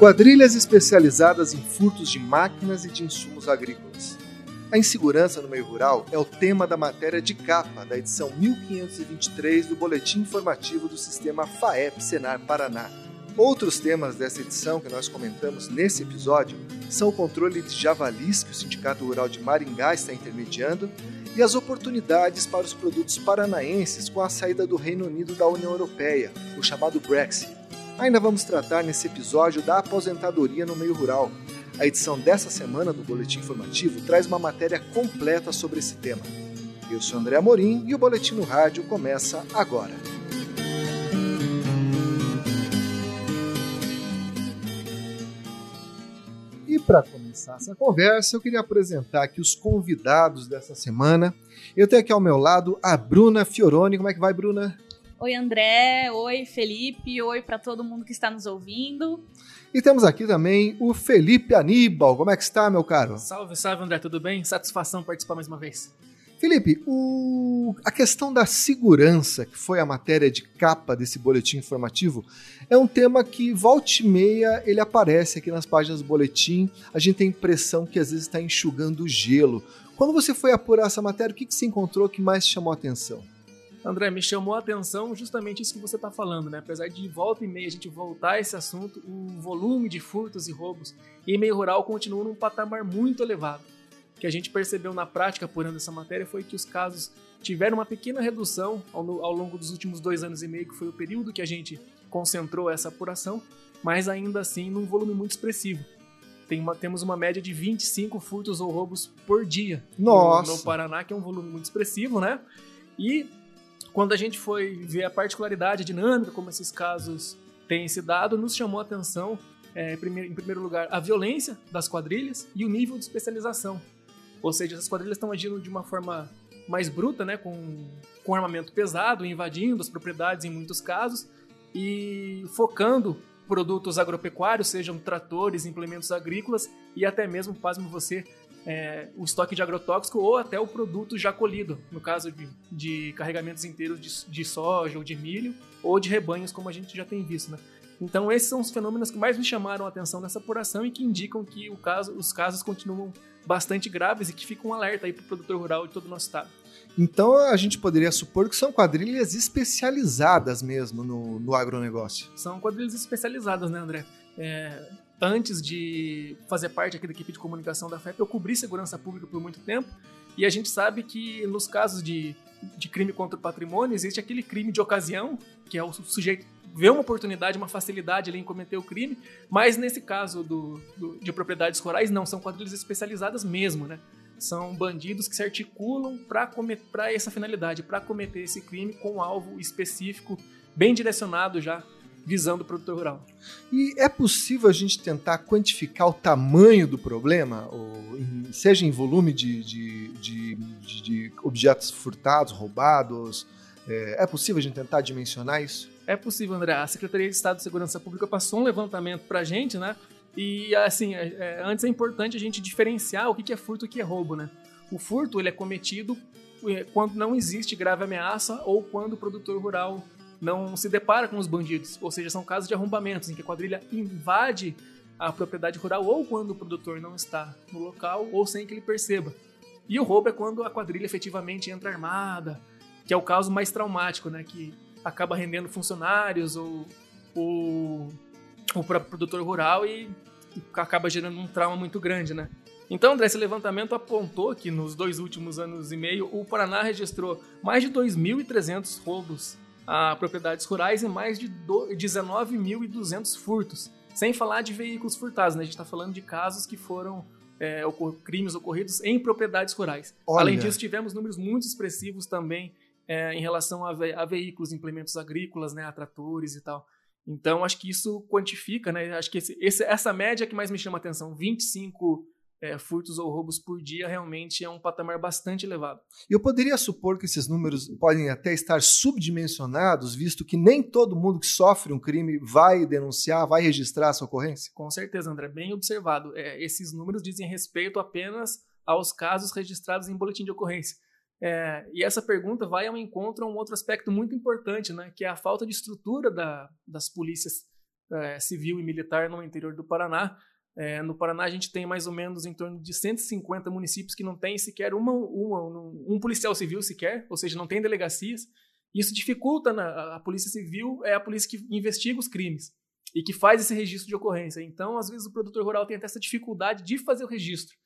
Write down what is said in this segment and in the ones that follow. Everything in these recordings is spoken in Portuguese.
Quadrilhas especializadas em furtos de máquinas e de insumos agrícolas. A insegurança no meio rural é o tema da matéria de capa da edição 1523 do Boletim Informativo do Sistema FAEP Senar Paraná. Outros temas dessa edição que nós comentamos nesse episódio são o controle de javalis que o Sindicato Rural de Maringá está intermediando e as oportunidades para os produtos paranaenses com a saída do Reino Unido da União Europeia, o chamado Brexit. Ainda vamos tratar nesse episódio da aposentadoria no meio rural, a edição dessa semana do Boletim Informativo traz uma matéria completa sobre esse tema. Eu sou André Amorim e o Boletim no Rádio começa agora. E para começar essa conversa, eu queria apresentar aqui os convidados dessa semana. Eu tenho aqui ao meu lado a Bruna Fioroni. Como é que vai, Bruna? Oi, André. Oi, Felipe. Oi para todo mundo que está nos ouvindo. E temos aqui também o Felipe Aníbal. Como é que está, meu caro? Salve, salve, André. Tudo bem? Satisfação participar mais uma vez. Felipe, o... a questão da segurança, que foi a matéria de capa desse boletim informativo, é um tema que, volta e meia, ele aparece aqui nas páginas do boletim. A gente tem a impressão que às vezes está enxugando o gelo. Quando você foi apurar essa matéria, o que, que você encontrou que mais chamou a atenção? André, me chamou a atenção justamente isso que você está falando, né? Apesar de volta e meia a gente voltar a esse assunto, o volume de furtos e roubos em meio rural continua num patamar muito elevado. O que a gente percebeu na prática apurando essa matéria foi que os casos tiveram uma pequena redução ao, ao longo dos últimos dois anos e meio, que foi o período que a gente concentrou essa apuração, mas ainda assim num volume muito expressivo. Tem uma, temos uma média de 25 furtos ou roubos por dia Nossa. No, no Paraná, que é um volume muito expressivo, né? E quando a gente foi ver a particularidade, a dinâmica, como esses casos têm se dado, nos chamou a atenção, é, em primeiro lugar, a violência das quadrilhas e o nível de especialização. Ou seja, essas quadrilhas estão agindo de uma forma mais bruta, né, com, com armamento pesado, invadindo as propriedades em muitos casos e focando produtos agropecuários, sejam tratores, implementos agrícolas e até mesmo, pasme você, é, o estoque de agrotóxico ou até o produto já colhido, no caso de, de carregamentos inteiros de, de, soja ou de milho, ou de rebanhos, como a gente já tem visto. Né? Então, esses são os fenômenos que mais me chamaram a atenção nessa apuração e que indicam que caso, os casos continuam bastante graves e que ficam um alerta para o produtor rural de todo o nosso estado. Então, a gente poderia supor que são quadrilhas especializadas mesmo no, no agronegócio. São quadrilhas especializadas, né, André? É, antes de fazer parte aqui da equipe de comunicação da FEP, eu cobri segurança pública por muito tempo e a gente sabe que nos casos de, de crime contra o patrimônio existe aquele crime de ocasião, que é o sujeito vê uma oportunidade, uma facilidade ali em cometer o crime, mas nesse caso do, do de propriedades rurais não, são quadrilhas especializadas mesmo, né? São bandidos que se articulam para essa finalidade, para cometer esse crime com um alvo específico, bem direcionado já visando o produtor rural. E é possível a gente tentar quantificar o tamanho do problema, ou, seja em volume de, de, de, de objetos furtados, roubados? É, é possível a gente tentar dimensionar isso? É possível, André. A Secretaria de Estado de Segurança Pública passou um levantamento para a gente, né? E assim, é, é, antes é importante a gente diferenciar o que é furto e o que é roubo, né? O furto ele é cometido é, quando não existe grave ameaça ou quando o produtor rural não se depara com os bandidos. Ou seja, são casos de arrombamentos em que a quadrilha invade a propriedade rural ou quando o produtor não está no local ou sem que ele perceba. E o roubo é quando a quadrilha efetivamente entra armada, que é o caso mais traumático, né? Que acaba rendendo funcionários ou o, o próprio produtor rural e acaba gerando um trauma muito grande, né? Então, André, esse levantamento apontou que nos dois últimos anos e meio o Paraná registrou mais de 2.300 roubos a propriedades rurais e mais de 19.200 furtos. Sem falar de veículos furtados, né? A gente está falando de casos que foram é, ocor crimes ocorridos em propriedades rurais. Olha. Além disso, tivemos números muito expressivos também é, em relação a, ve a, veículos, implementos agrícolas, né, a tratores e tal. Então, acho que isso quantifica, né? Acho que esse, esse, essa média que mais me chama a atenção, 25 é, furtos ou roubos por dia realmente é um patamar bastante elevado. Eu poderia supor que esses números podem até estar subdimensionados, visto que nem todo mundo que sofre um crime vai denunciar, vai registrar a sua ocorrência? Com certeza, André, bem observado. É, esses números dizem respeito apenas aos casos registrados em boletim de ocorrência. É, e essa pergunta vai ao encontro a um outro aspecto muito importante, né, que é a falta de estrutura da, das polícias é, civil e militar no interior do Paraná. É, no Paraná, a gente tem mais ou menos em torno de 150 municípios que não tem sequer uma, uma, um policial civil sequer, ou seja, não tem delegacias. Isso dificulta na, a polícia civil, é a polícia que investiga os crimes e que faz esse registro de ocorrência. Então, às vezes, o produtor rural tem até essa dificuldade de fazer o registro.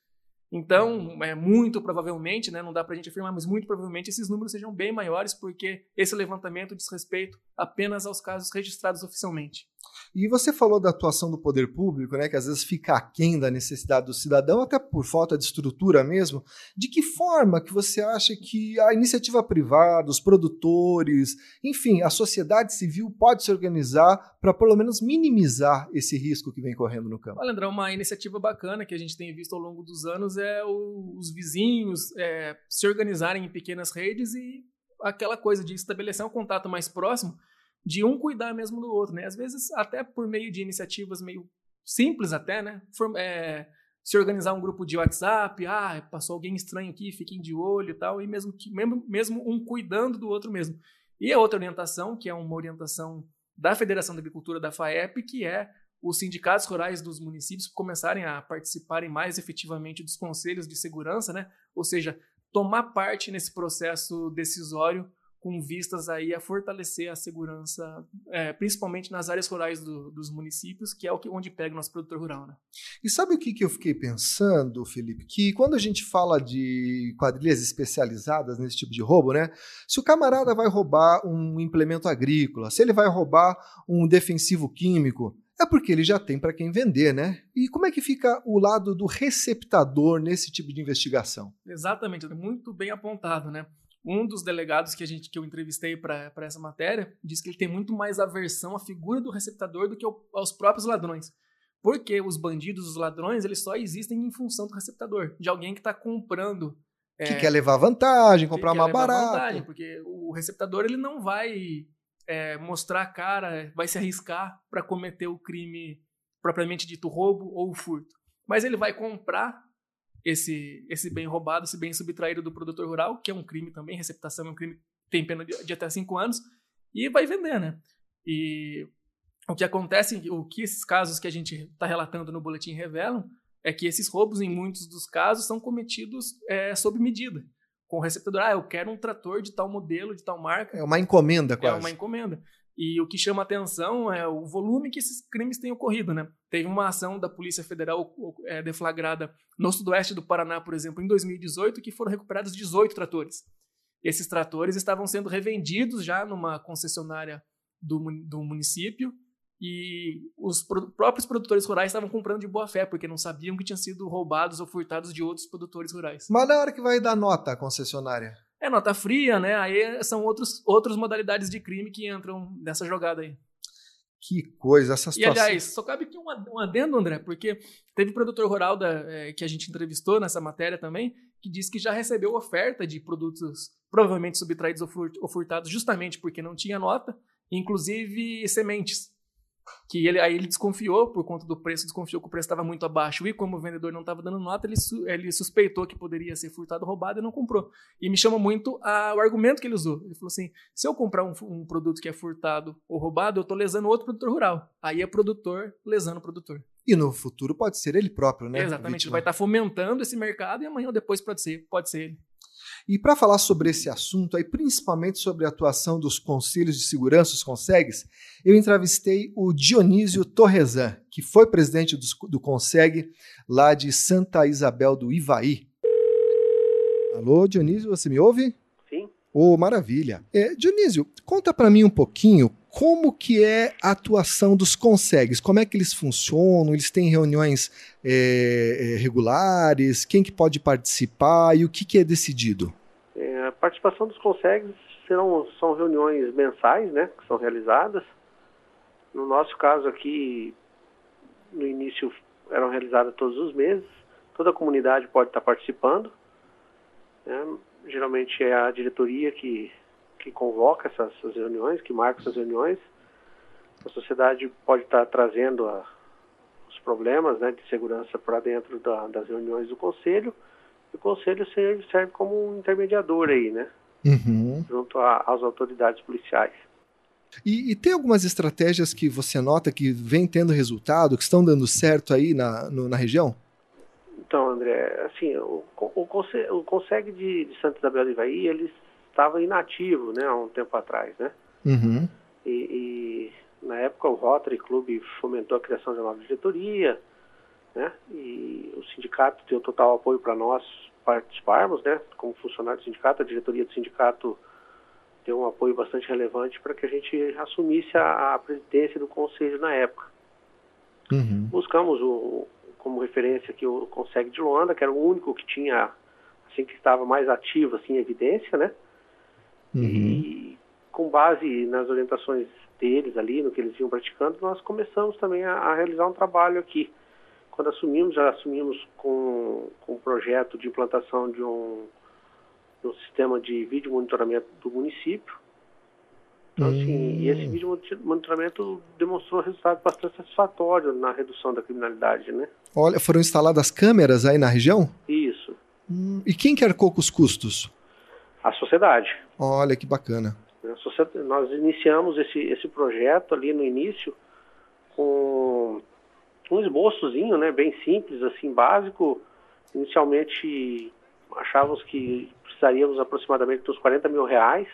Então, é muito provavelmente, né, não dá para a gente afirmar, mas muito provavelmente esses números sejam bem maiores, porque esse levantamento diz respeito apenas aos casos registrados oficialmente. E você falou da atuação do poder público, né, que às vezes fica aquém da necessidade do cidadão, até por falta de estrutura mesmo. De que forma que você acha que a iniciativa privada, os produtores, enfim, a sociedade civil pode se organizar para pelo menos minimizar esse risco que vem correndo no campo? Olha, André, uma iniciativa bacana que a gente tem visto ao longo dos anos é o, os vizinhos é, se organizarem em pequenas redes e aquela coisa de estabelecer um contato mais próximo de um cuidar mesmo do outro, né? Às vezes até por meio de iniciativas meio simples até, né? É, se organizar um grupo de WhatsApp, ah, passou alguém estranho aqui, fiquem de olho e tal, e mesmo, que, mesmo, mesmo um cuidando do outro mesmo. E a outra orientação, que é uma orientação da Federação da Agricultura da FAEP, que é os sindicatos rurais dos municípios começarem a participarem mais efetivamente dos conselhos de segurança, né? Ou seja, tomar parte nesse processo decisório com vistas aí a fortalecer a segurança, é, principalmente nas áreas rurais do, dos municípios, que é o que, onde pega o nosso produtor rural. Né? E sabe o que, que eu fiquei pensando, Felipe? Que quando a gente fala de quadrilhas especializadas nesse tipo de roubo, né? Se o camarada vai roubar um implemento agrícola, se ele vai roubar um defensivo químico, é porque ele já tem para quem vender, né? E como é que fica o lado do receptador nesse tipo de investigação? Exatamente, muito bem apontado, né? Um dos delegados que a gente que eu entrevistei para essa matéria disse que ele tem muito mais aversão à figura do receptador do que ao, aos próprios ladrões. Porque os bandidos, os ladrões, eles só existem em função do receptador, de alguém que está comprando. Que é, quer levar vantagem, comprar mais barato. Vantagem, porque o receptador ele não vai é, mostrar a cara, vai se arriscar para cometer o crime propriamente dito roubo ou furto. Mas ele vai comprar esse, esse bem roubado, esse bem subtraído do produtor rural, que é um crime também, receptação é um crime tem pena de, de até cinco anos, e vai vender, né? E o que acontece, o que esses casos que a gente está relatando no boletim revelam, é que esses roubos, em muitos dos casos, são cometidos é, sob medida. Com o receptador, ah, eu quero um trator de tal modelo, de tal marca. É uma encomenda, quase. É uma encomenda. E o que chama atenção é o volume que esses crimes têm ocorrido, né? Teve uma ação da Polícia Federal é, deflagrada no sudoeste do Paraná, por exemplo, em 2018, que foram recuperados 18 tratores. Esses tratores estavam sendo revendidos já numa concessionária do, do município e os pro, próprios produtores rurais estavam comprando de boa fé, porque não sabiam que tinham sido roubados ou furtados de outros produtores rurais. Mas na hora que vai dar nota concessionária? É nota fria, né? Aí são outros, outras modalidades de crime que entram nessa jogada aí. Que coisa, essa situação. E aliás, só cabe aqui um adendo, André, porque teve produtor rural da, é, que a gente entrevistou nessa matéria também, que disse que já recebeu oferta de produtos provavelmente subtraídos ou furtados justamente porque não tinha nota, inclusive sementes que ele, aí ele desconfiou por conta do preço, desconfiou que o preço estava muito abaixo e como o vendedor não estava dando nota, ele, ele suspeitou que poderia ser furtado, roubado e não comprou. E me chama muito a, o argumento que ele usou. Ele falou assim: se eu comprar um, um produto que é furtado ou roubado, eu estou lesando outro produtor rural. Aí é produtor lesando o produtor. E no futuro pode ser ele próprio, né? Exatamente, ele vai estar tá fomentando esse mercado e amanhã ou depois pode ser, pode ser ele. E para falar sobre esse assunto, aí, principalmente sobre a atuação dos conselhos de segurança, os CONSEGs, eu entrevistei o Dionísio Torresan, que foi presidente do, do CONSEG lá de Santa Isabel do Ivaí. Alô, Dionísio, você me ouve? Oh, maravilha. É, Dionísio, conta para mim um pouquinho como que é a atuação dos consegues, como é que eles funcionam, eles têm reuniões é, regulares, quem que pode participar e o que, que é decidido? É, a participação dos consegues serão, são reuniões mensais, né, que são realizadas. No nosso caso aqui, no início eram realizadas todos os meses, toda a comunidade pode estar participando. Né? Geralmente é a diretoria que que convoca essas, essas, reuniões, que marca essas reuniões. A sociedade pode estar trazendo a, os problemas né, de segurança para dentro da, das reuniões do conselho. E o conselho serve, serve como um intermediador aí, né? Uhum. Junto às autoridades policiais. E, e, tem algumas estratégias que você nota que vem tendo resultado, que estão dando certo aí na, no, na região? Então, André, assim, o, o, o Conseg de, de Santa Isabel do Ivaí, ele estava inativo, né, há um tempo atrás, né? Uhum. E, e, na época o Rotary Club fomentou a criação de uma nova diretoria, né? E o sindicato deu total apoio para nós participarmos, né? Como funcionário do sindicato, a diretoria do sindicato deu um apoio bastante relevante para que a gente assumisse a, a presidência do conselho na época. Uhum. Buscamos o, como referência aqui o Conseg de Luanda, que era o único que tinha, assim, que estava mais ativo, assim, em evidência, né? Uhum. E com base nas orientações deles ali, no que eles vinham praticando, nós começamos também a, a realizar um trabalho aqui. Quando assumimos, já assumimos com, com um projeto de implantação de um no sistema de vídeo monitoramento do município. Então, assim, Hum. e esse vídeo monitoramento demonstrou resultado bastante satisfatório na redução da criminalidade, né? Olha, foram instaladas câmeras aí na região? Isso. Hum, e quem que arcou com os custos? A sociedade. Olha que bacana. sociedade- Nós iniciamos esse, esse projeto ali no início com um esboçozinho, né, bem simples, assim, básico. Inicialmente achávamos que precisaríamos aproximadamente dos 40 mil reais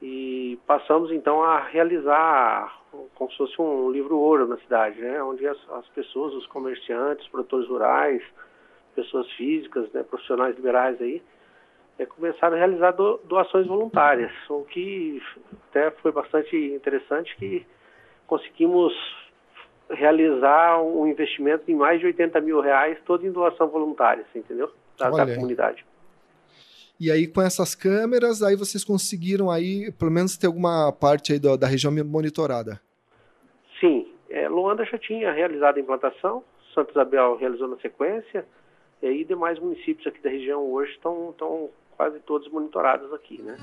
e passamos então a realizar como se fosse um livro ouro na cidade, né, onde as, as pessoas, os comerciantes, produtores rurais, pessoas físicas, né, profissionais liberais aí, é, começaram a realizar do, doações voluntárias, o que até foi bastante interessante que conseguimos realizar um investimento em mais de 80 mil reais, todo em doação voluntária, você entendeu? Da, da comunidade. E aí com essas câmeras, aí vocês conseguiram aí, pelo menos ter alguma parte aí da, da região monitorada. Sim, é, Luanda já tinha realizado a implantação, Santa Isabel realizou na sequência, e aí demais municípios aqui da região hoje estão estão quase todos monitorados aqui, né?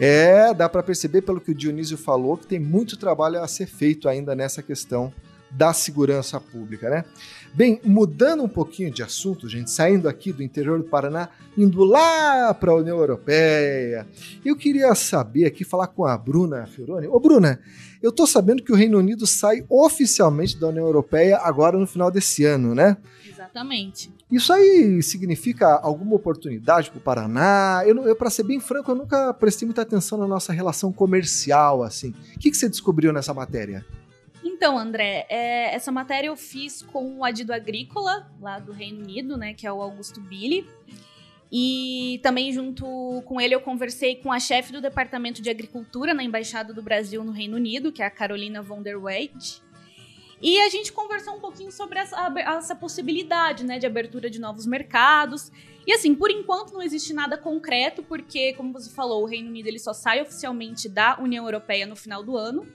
É, dá para perceber pelo que o Dionísio falou que tem muito trabalho a ser feito ainda nessa questão da segurança pública, né? Bem, mudando um pouquinho de assunto, gente, saindo aqui do interior do Paraná, indo lá para a União Europeia, eu queria saber aqui, falar com a Bruna Fioroni. Ô, Bruna, eu tô sabendo que o Reino Unido sai oficialmente da União Europeia agora no final desse ano, né? Exatamente. Isso aí significa alguma oportunidade para o Paraná? Eu, eu para ser bem franco, eu nunca prestei muita atenção na nossa relação comercial, assim. O que, que você descobriu nessa matéria? Então, André, é, essa matéria eu fiz com o Adido Agrícola, lá do Reino Unido, né, que é o Augusto Billy. E também junto com ele eu conversei com a chefe do Departamento de Agricultura na Embaixada do Brasil no Reino Unido, que é a Carolina von der Weydt. E a gente conversou um pouquinho sobre essa, essa possibilidade, né, de abertura de novos mercados. E assim, por enquanto não existe nada concreto, porque, como você falou, o Reino Unido ele só sai oficialmente da União Europeia no final do ano.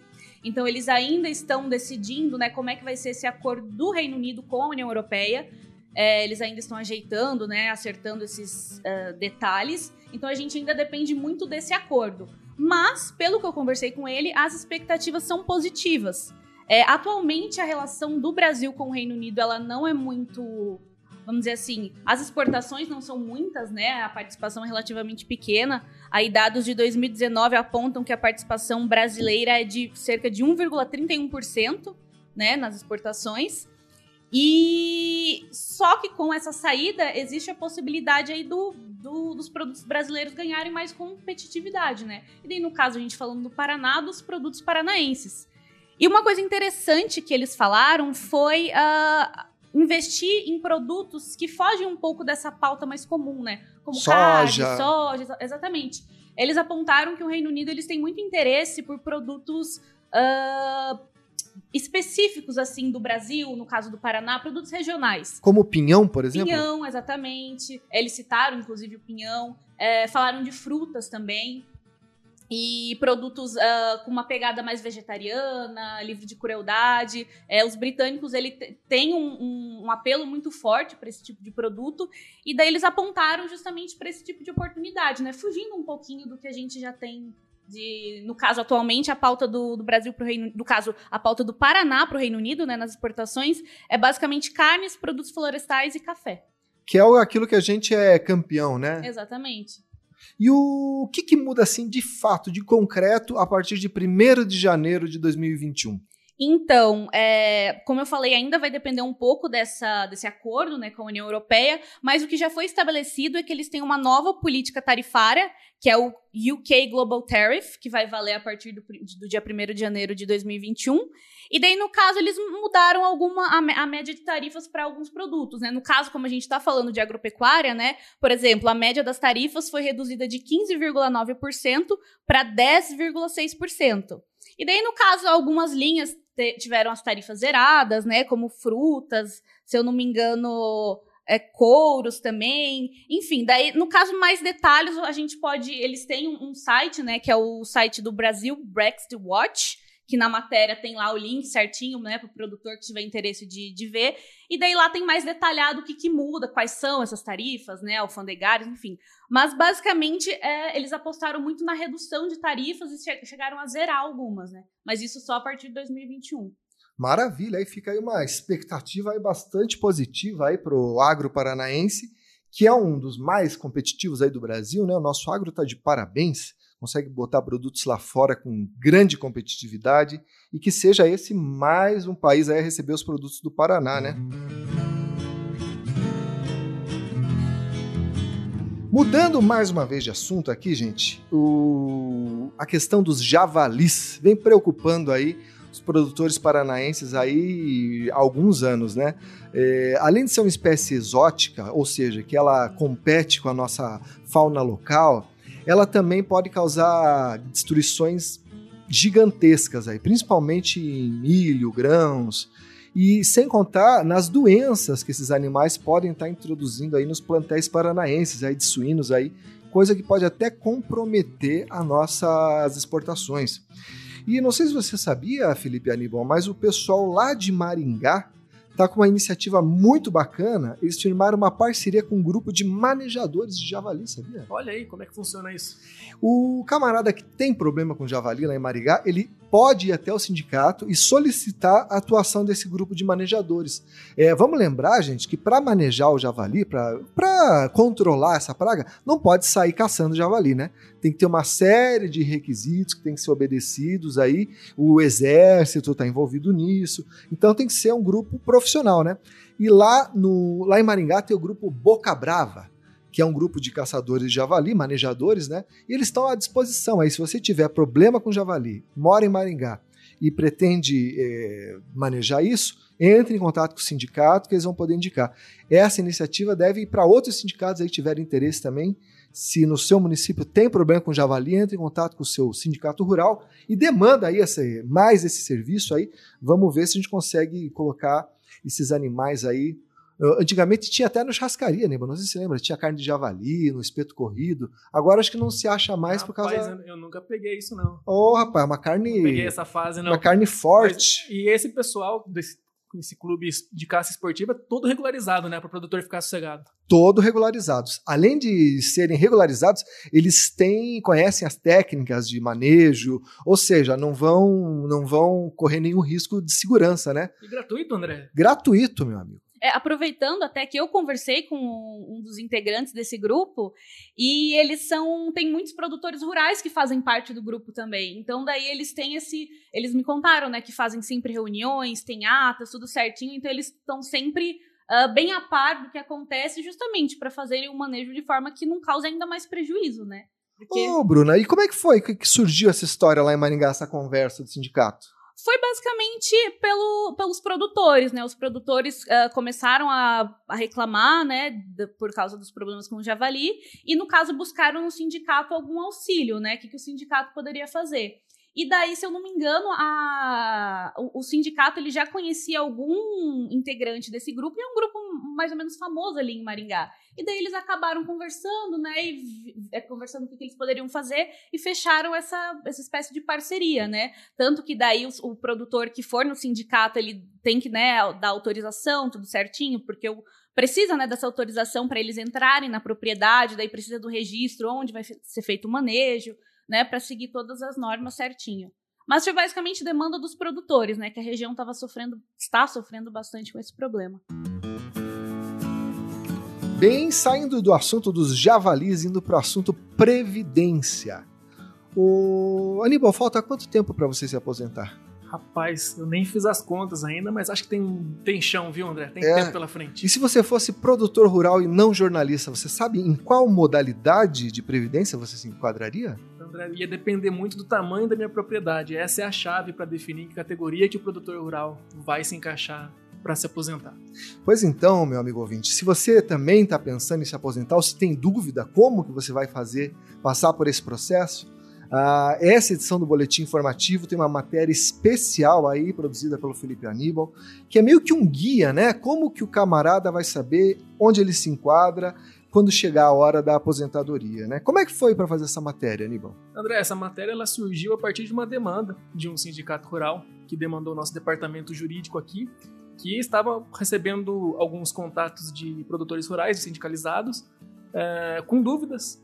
Então eles ainda estão decidindo, né, como é que vai ser esse acordo do Reino Unido com a União Europeia. É, eles ainda estão ajeitando, né, acertando esses ah, detalhes. Então a gente ainda depende muito desse acordo. Mas, pelo que eu conversei com ele, as expectativas são positivas. É, atualmente, a relação do Brasil com o Reino Unido ela não é muito. Vamos dizer assim, as exportações não são muitas, né? A participação é relativamente pequena. Aí, dados de 2019 apontam que a participação brasileira é de cerca de 1,31%, né, nas exportações. E só que com essa saída existe a possibilidade aí do, do- dos produtos brasileiros ganharem mais competitividade, né? E daí, no caso, a gente falando do Paraná, dos produtos paranaenses. E uma coisa interessante que eles falaram foi ah, investir em produtos que fogem um pouco dessa pauta mais comum, né? Como carne, Soja. soja, exa- exatamente. Eles apontaram que o Reino Unido eles têm muito interesse por produtos ah, específicos assim do Brasil, no caso do Paraná, produtos regionais. Como o pinhão, por exemplo? Pinhão, exatamente. Eles citaram, inclusive, o pinhão. É, falaram de frutas também. E produtos ah, com uma pegada mais vegetariana, livre de crueldade. É, os britânicos ele têm um, um- um apelo muito forte para esse tipo de produto. E daí eles apontaram justamente para esse tipo de oportunidade, né? Fugindo um pouquinho do que a gente já tem de, no caso, atualmente, a pauta do, do Brasil para o Reino do caso, a pauta do Paraná para o Reino Unido, né, nas exportações, é basicamente carnes, produtos florestais e café. Que é aquilo que a gente é campeão, né? Exatamente. E o que, que muda assim de fato, de concreto, a partir de 1 de janeiro de 2021? Então, é, como eu falei, ainda vai depender um pouco dessa, desse acordo né, com a União Europeia, mas o que já foi estabelecido é que eles têm uma nova política tarifária, que é o UK Global Tariff, que vai valer a partir do, do dia 1 de janeiro de 2021. E daí, no caso, eles mudaram alguma a, a média de tarifas para alguns produtos. Né? No caso, como a gente está falando de agropecuária, né? Por exemplo, a média das tarifas foi reduzida de 15,9% para 10,6%. E daí, no caso, algumas linhas tiveram as tarifas zeradas, né? Como frutas, se eu não me engano, é, couros também. Enfim, daí, no caso, mais detalhes, a gente pode. Eles têm um, site, né? Que é o site do Brasil, Brexit Watch que na matéria tem lá o link certinho, né, para o produtor que tiver interesse de, de ver. E daí lá tem mais detalhado o que, que muda, quais são essas tarifas, né, alfandegárias, enfim. Mas basicamente é, eles apostaram muito na redução de tarifas e chegaram a zerar algumas, né? Mas isso só a partir de 2021. Maravilha, aí fica aí uma expectativa aí bastante positiva aí para o agro paranaense, que é um dos mais competitivos aí do Brasil, né? O nosso agro está de parabéns consegue botar produtos lá fora com grande competitividade e que seja esse mais um país a receber os produtos do Paraná, né? Mudando mais uma vez de assunto aqui, gente, o... a questão dos javalis vem preocupando aí produtores paranaenses aí há alguns anos, né? É, além de ser uma espécie exótica, ou seja, que ela compete com a nossa fauna local, ela também pode causar destruições gigantescas aí, principalmente em milho, grãos, e sem contar nas doenças que esses animais podem estar introduzindo aí nos plantéis paranaenses aí de suínos aí, coisa que pode até comprometer as nossas exportações. E não sei se você sabia, Felipe Aníbal, mas o pessoal lá de Maringá está com uma iniciativa muito bacana. Eles firmaram uma parceria com um grupo de manejadores de javali, sabia? Olha aí como é que funciona isso. O camarada que tem problema com javali lá em Marigá, ele pode ir até o sindicato e solicitar a atuação desse grupo de manejadores. É, vamos lembrar, gente, que para manejar o javali, para controlar essa praga, não pode sair caçando javali, né? Tem que ter uma série de requisitos que tem que ser obedecidos aí. O exército está envolvido nisso. Então tem que ser um grupo profissional, né? E lá, no, lá em Maringá tem o grupo Boca Brava que é um grupo de caçadores de javali, manejadores, né? E eles estão à disposição. Aí, se você tiver problema com javali, mora em Maringá e pretende é, manejar isso, entre em contato com o sindicato que eles vão poder indicar. Essa iniciativa deve ir para outros sindicatos aí que tiverem interesse também. Se no seu município tem problema com javali, entre em contato com o seu sindicato rural e demanda aí esse, mais esse serviço aí. Vamos ver se a gente consegue colocar esses animais aí Antigamente tinha até no chascaria, né? Não sei se você lembra, tinha carne de javali, no espeto corrido. Agora acho que não se acha mais rapaz, por causa. Eu, eu nunca peguei isso, não. Ô, oh, rapaz, uma carne. Não peguei essa fase, não. Uma carne forte. Mas, e esse pessoal desse esse clube de caça esportiva, todo regularizado, né? Para o produtor ficar sossegado. Todo regularizados. Além de serem regularizados, eles têm, conhecem as técnicas de manejo, ou seja, não vão, não vão correr nenhum risco de segurança, né? E gratuito, André? Gratuito, meu amigo é, aproveitando até que eu conversei com um dos integrantes desse grupo e eles são tem muitos produtores rurais que fazem parte do grupo também. Então daí eles têm esse, eles me contaram, né, que fazem sempre reuniões, tem atas, tudo certinho. Então eles estão sempre uh, bem a par do que acontece, justamente para fazerem o manejo de forma que não cause ainda mais prejuízo, né? Porque... Ô, Bruna, e como é que foi que surgiu essa história lá em Maringá, essa conversa do sindicato? Foi basicamente pelo, pelos produtores, né? Os produtores uh, começaram a, a, reclamar, né, de, por causa dos problemas com o javali, e no caso buscaram no sindicato algum auxílio, né? O que, que o sindicato poderia fazer. E daí, se eu não me engano, a, o, o, sindicato ele já conhecia algum integrante desse grupo, e é um grupo mais ou menos famoso ali em Maringá. E daí eles acabaram conversando, né? E é, conversando o que, que, eles poderiam fazer e fecharam essa, essa espécie de parceria, né? Tanto que daí o, o produtor que for no sindicato, ele tem que né, dar autorização, tudo certinho, porque o precisa né, dessa autorização para eles entrarem na propriedade, daí precisa do registro onde vai ser feito o manejo né, para seguir todas as normas certinho. Mas foi basicamente demanda dos produtores, né, que a região estava sofrendo, está sofrendo bastante com esse problema. Bem, saindo do assunto dos javalis, indo para o assunto previdência. O Aníbal, falta quanto tempo para você se aposentar? Rapaz, eu nem fiz as contas ainda, mas acho que tem, tem chão, viu, André? Tem é. tempo pela frente. E se você fosse produtor rural e não jornalista, você sabe em qual modalidade de previdência você se enquadraria? Ia depender muito do tamanho da minha propriedade. Essa é a chave para definir que categoria que o produtor rural vai se encaixar para se aposentar. Pois então, meu amigo ouvinte, se você também está pensando em se aposentar ou se tem dúvida como que você vai fazer, passar por esse processo, uh, essa edição do Boletim Informativo tem uma matéria especial aí, produzida pelo Felipe Aníbal, que é meio que um guia, né? Como que o camarada vai saber onde ele se enquadra quando chegar a hora da aposentadoria, né? Como é que foi para fazer essa matéria, Aníbal? André, essa matéria ela surgiu a partir de uma demanda de um sindicato rural que demandou nosso departamento jurídico aqui que estava recebendo alguns contatos de produtores rurais sindicalizados é, com dúvidas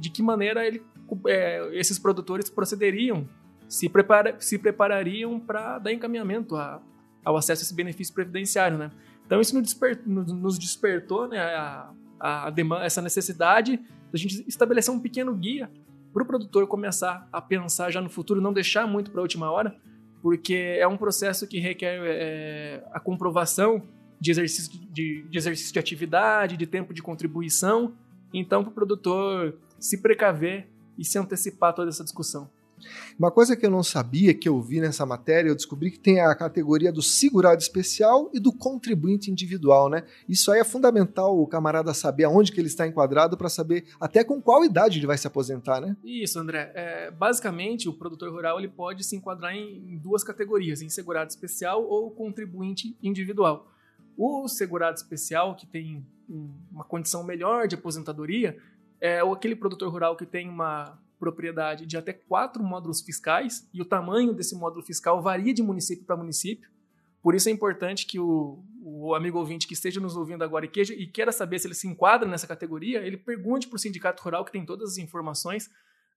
de que maneira ele, é, esses produtores procederiam, se, prepara, se preparariam para dar encaminhamento a, ao acesso a esse benefício previdenciário. Né? Então isso nos, desper, nos despertou né, a, a demanda, essa necessidade da gente estabelecer um pequeno guia para o produtor começar a pensar já no futuro, não deixar muito para a última hora, porque é um processo que requer é, a comprovação de exercício de, de, exercício de atividade, de tempo de contribuição. Então, para o produtor se precaver e se antecipar toda essa discussão. Uma coisa que eu não sabia, que eu vi nessa matéria, eu descobri que tem a categoria do segurado especial e do contribuinte individual, né? Isso aí é fundamental o camarada saber aonde que ele está enquadrado para saber até com qual idade ele vai se aposentar, né? Isso, André. É, basicamente, o produtor rural ele pode se enquadrar em duas categorias, em segurado especial ou contribuinte individual. O segurado especial, que tem uma condição melhor de aposentadoria, é aquele produtor rural que tem uma propriedade de até quatro módulos fiscais e o tamanho desse módulo fiscal varia de município para município. Por isso é importante que o, o amigo ouvinte que esteja nos ouvindo agora e, queja, e queira saber se ele se enquadra nessa categoria, ele pergunte para o sindicato rural que tem todas as informações,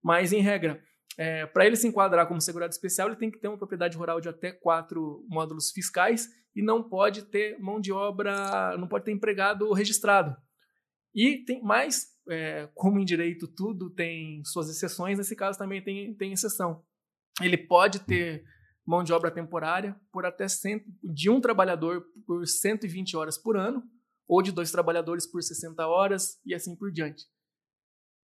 mas em regra, é, para ele se enquadrar como segurado especial, ele tem que ter uma propriedade rural de até quatro módulos fiscais e não pode ter mão de obra, não pode ter empregado registrado. E tem mais é, como em direito tudo tem suas exceções, nesse caso também tem, tem exceção. Ele pode ter mão de obra temporária por até cento, de um trabalhador por 120 horas por ano, ou de dois trabalhadores por 60 horas, e assim por diante.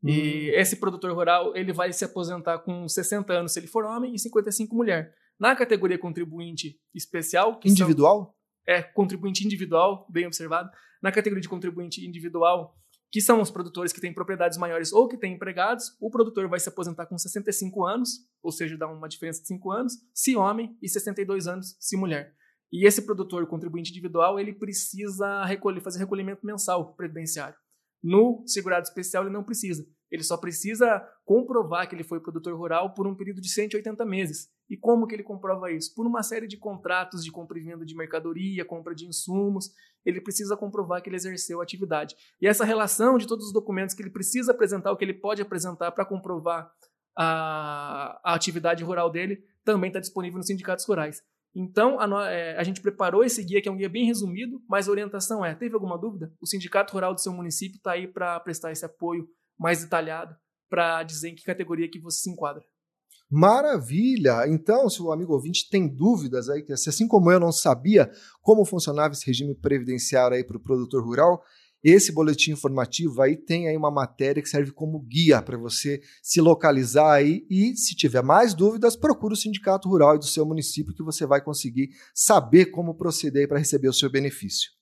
Hum. E esse produtor rural ele vai se aposentar com 60 anos se ele for homem e 55 mulher. Na categoria contribuinte especial. individual? São, é, contribuinte individual, bem observado. Na categoria de contribuinte individual, que são os produtores que têm propriedades maiores ou que têm empregados, o produtor vai se aposentar com 65 anos, ou seja, dá uma diferença de 5 anos, se homem, e 62 anos se mulher. E esse produtor contribuinte individual, ele precisa recolher, fazer recolhimento mensal previdenciário. No segurado especial, ele não precisa. Ele só precisa comprovar que ele foi produtor rural por um período de 180 meses. E como que ele comprova isso? Por uma série de contratos de compra e venda de mercadoria, compra de insumos, ele precisa comprovar que ele exerceu a atividade. E essa relação de todos os documentos que ele precisa apresentar, o que ele pode apresentar para comprovar a, a atividade rural dele, também está disponível nos sindicatos rurais. Então, a, é, a, gente preparou esse guia, que é um guia bem resumido, mas a orientação é: teve alguma dúvida? O sindicato rural do seu município está aí para prestar esse apoio mais detalhado para dizer em que categoria que você se enquadra. Maravilha! Então, se o amigo ouvinte tem dúvidas aí, que assim como eu não sabia como funcionava esse regime previdenciário aí para o produtor rural, esse boletim informativo aí tem aí uma matéria que serve como guia para você se localizar aí e, se tiver mais dúvidas, procure o sindicato rural do seu município que você vai conseguir saber como proceder para receber o seu benefício.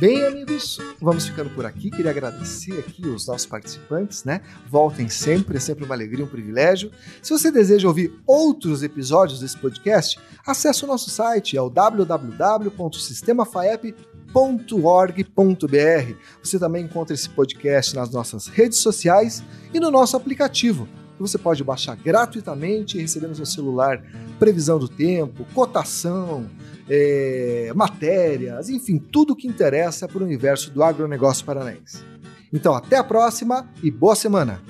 Bem, amigos, vamos ficando por aqui. Queria agradecer aqui os nossos participantes, né? Voltem sempre, é sempre uma alegria, um privilégio. Se você deseja ouvir outros episódios desse podcast, acesse o nosso site, é o www.sistemafaep.org.br. Você também encontra esse podcast nas nossas redes sociais e no nosso aplicativo você pode baixar gratuitamente e receber no seu celular previsão do tempo, cotação, é, matérias, enfim, tudo o que interessa para o universo do agronegócio paranaense. Então, até a próxima e boa semana!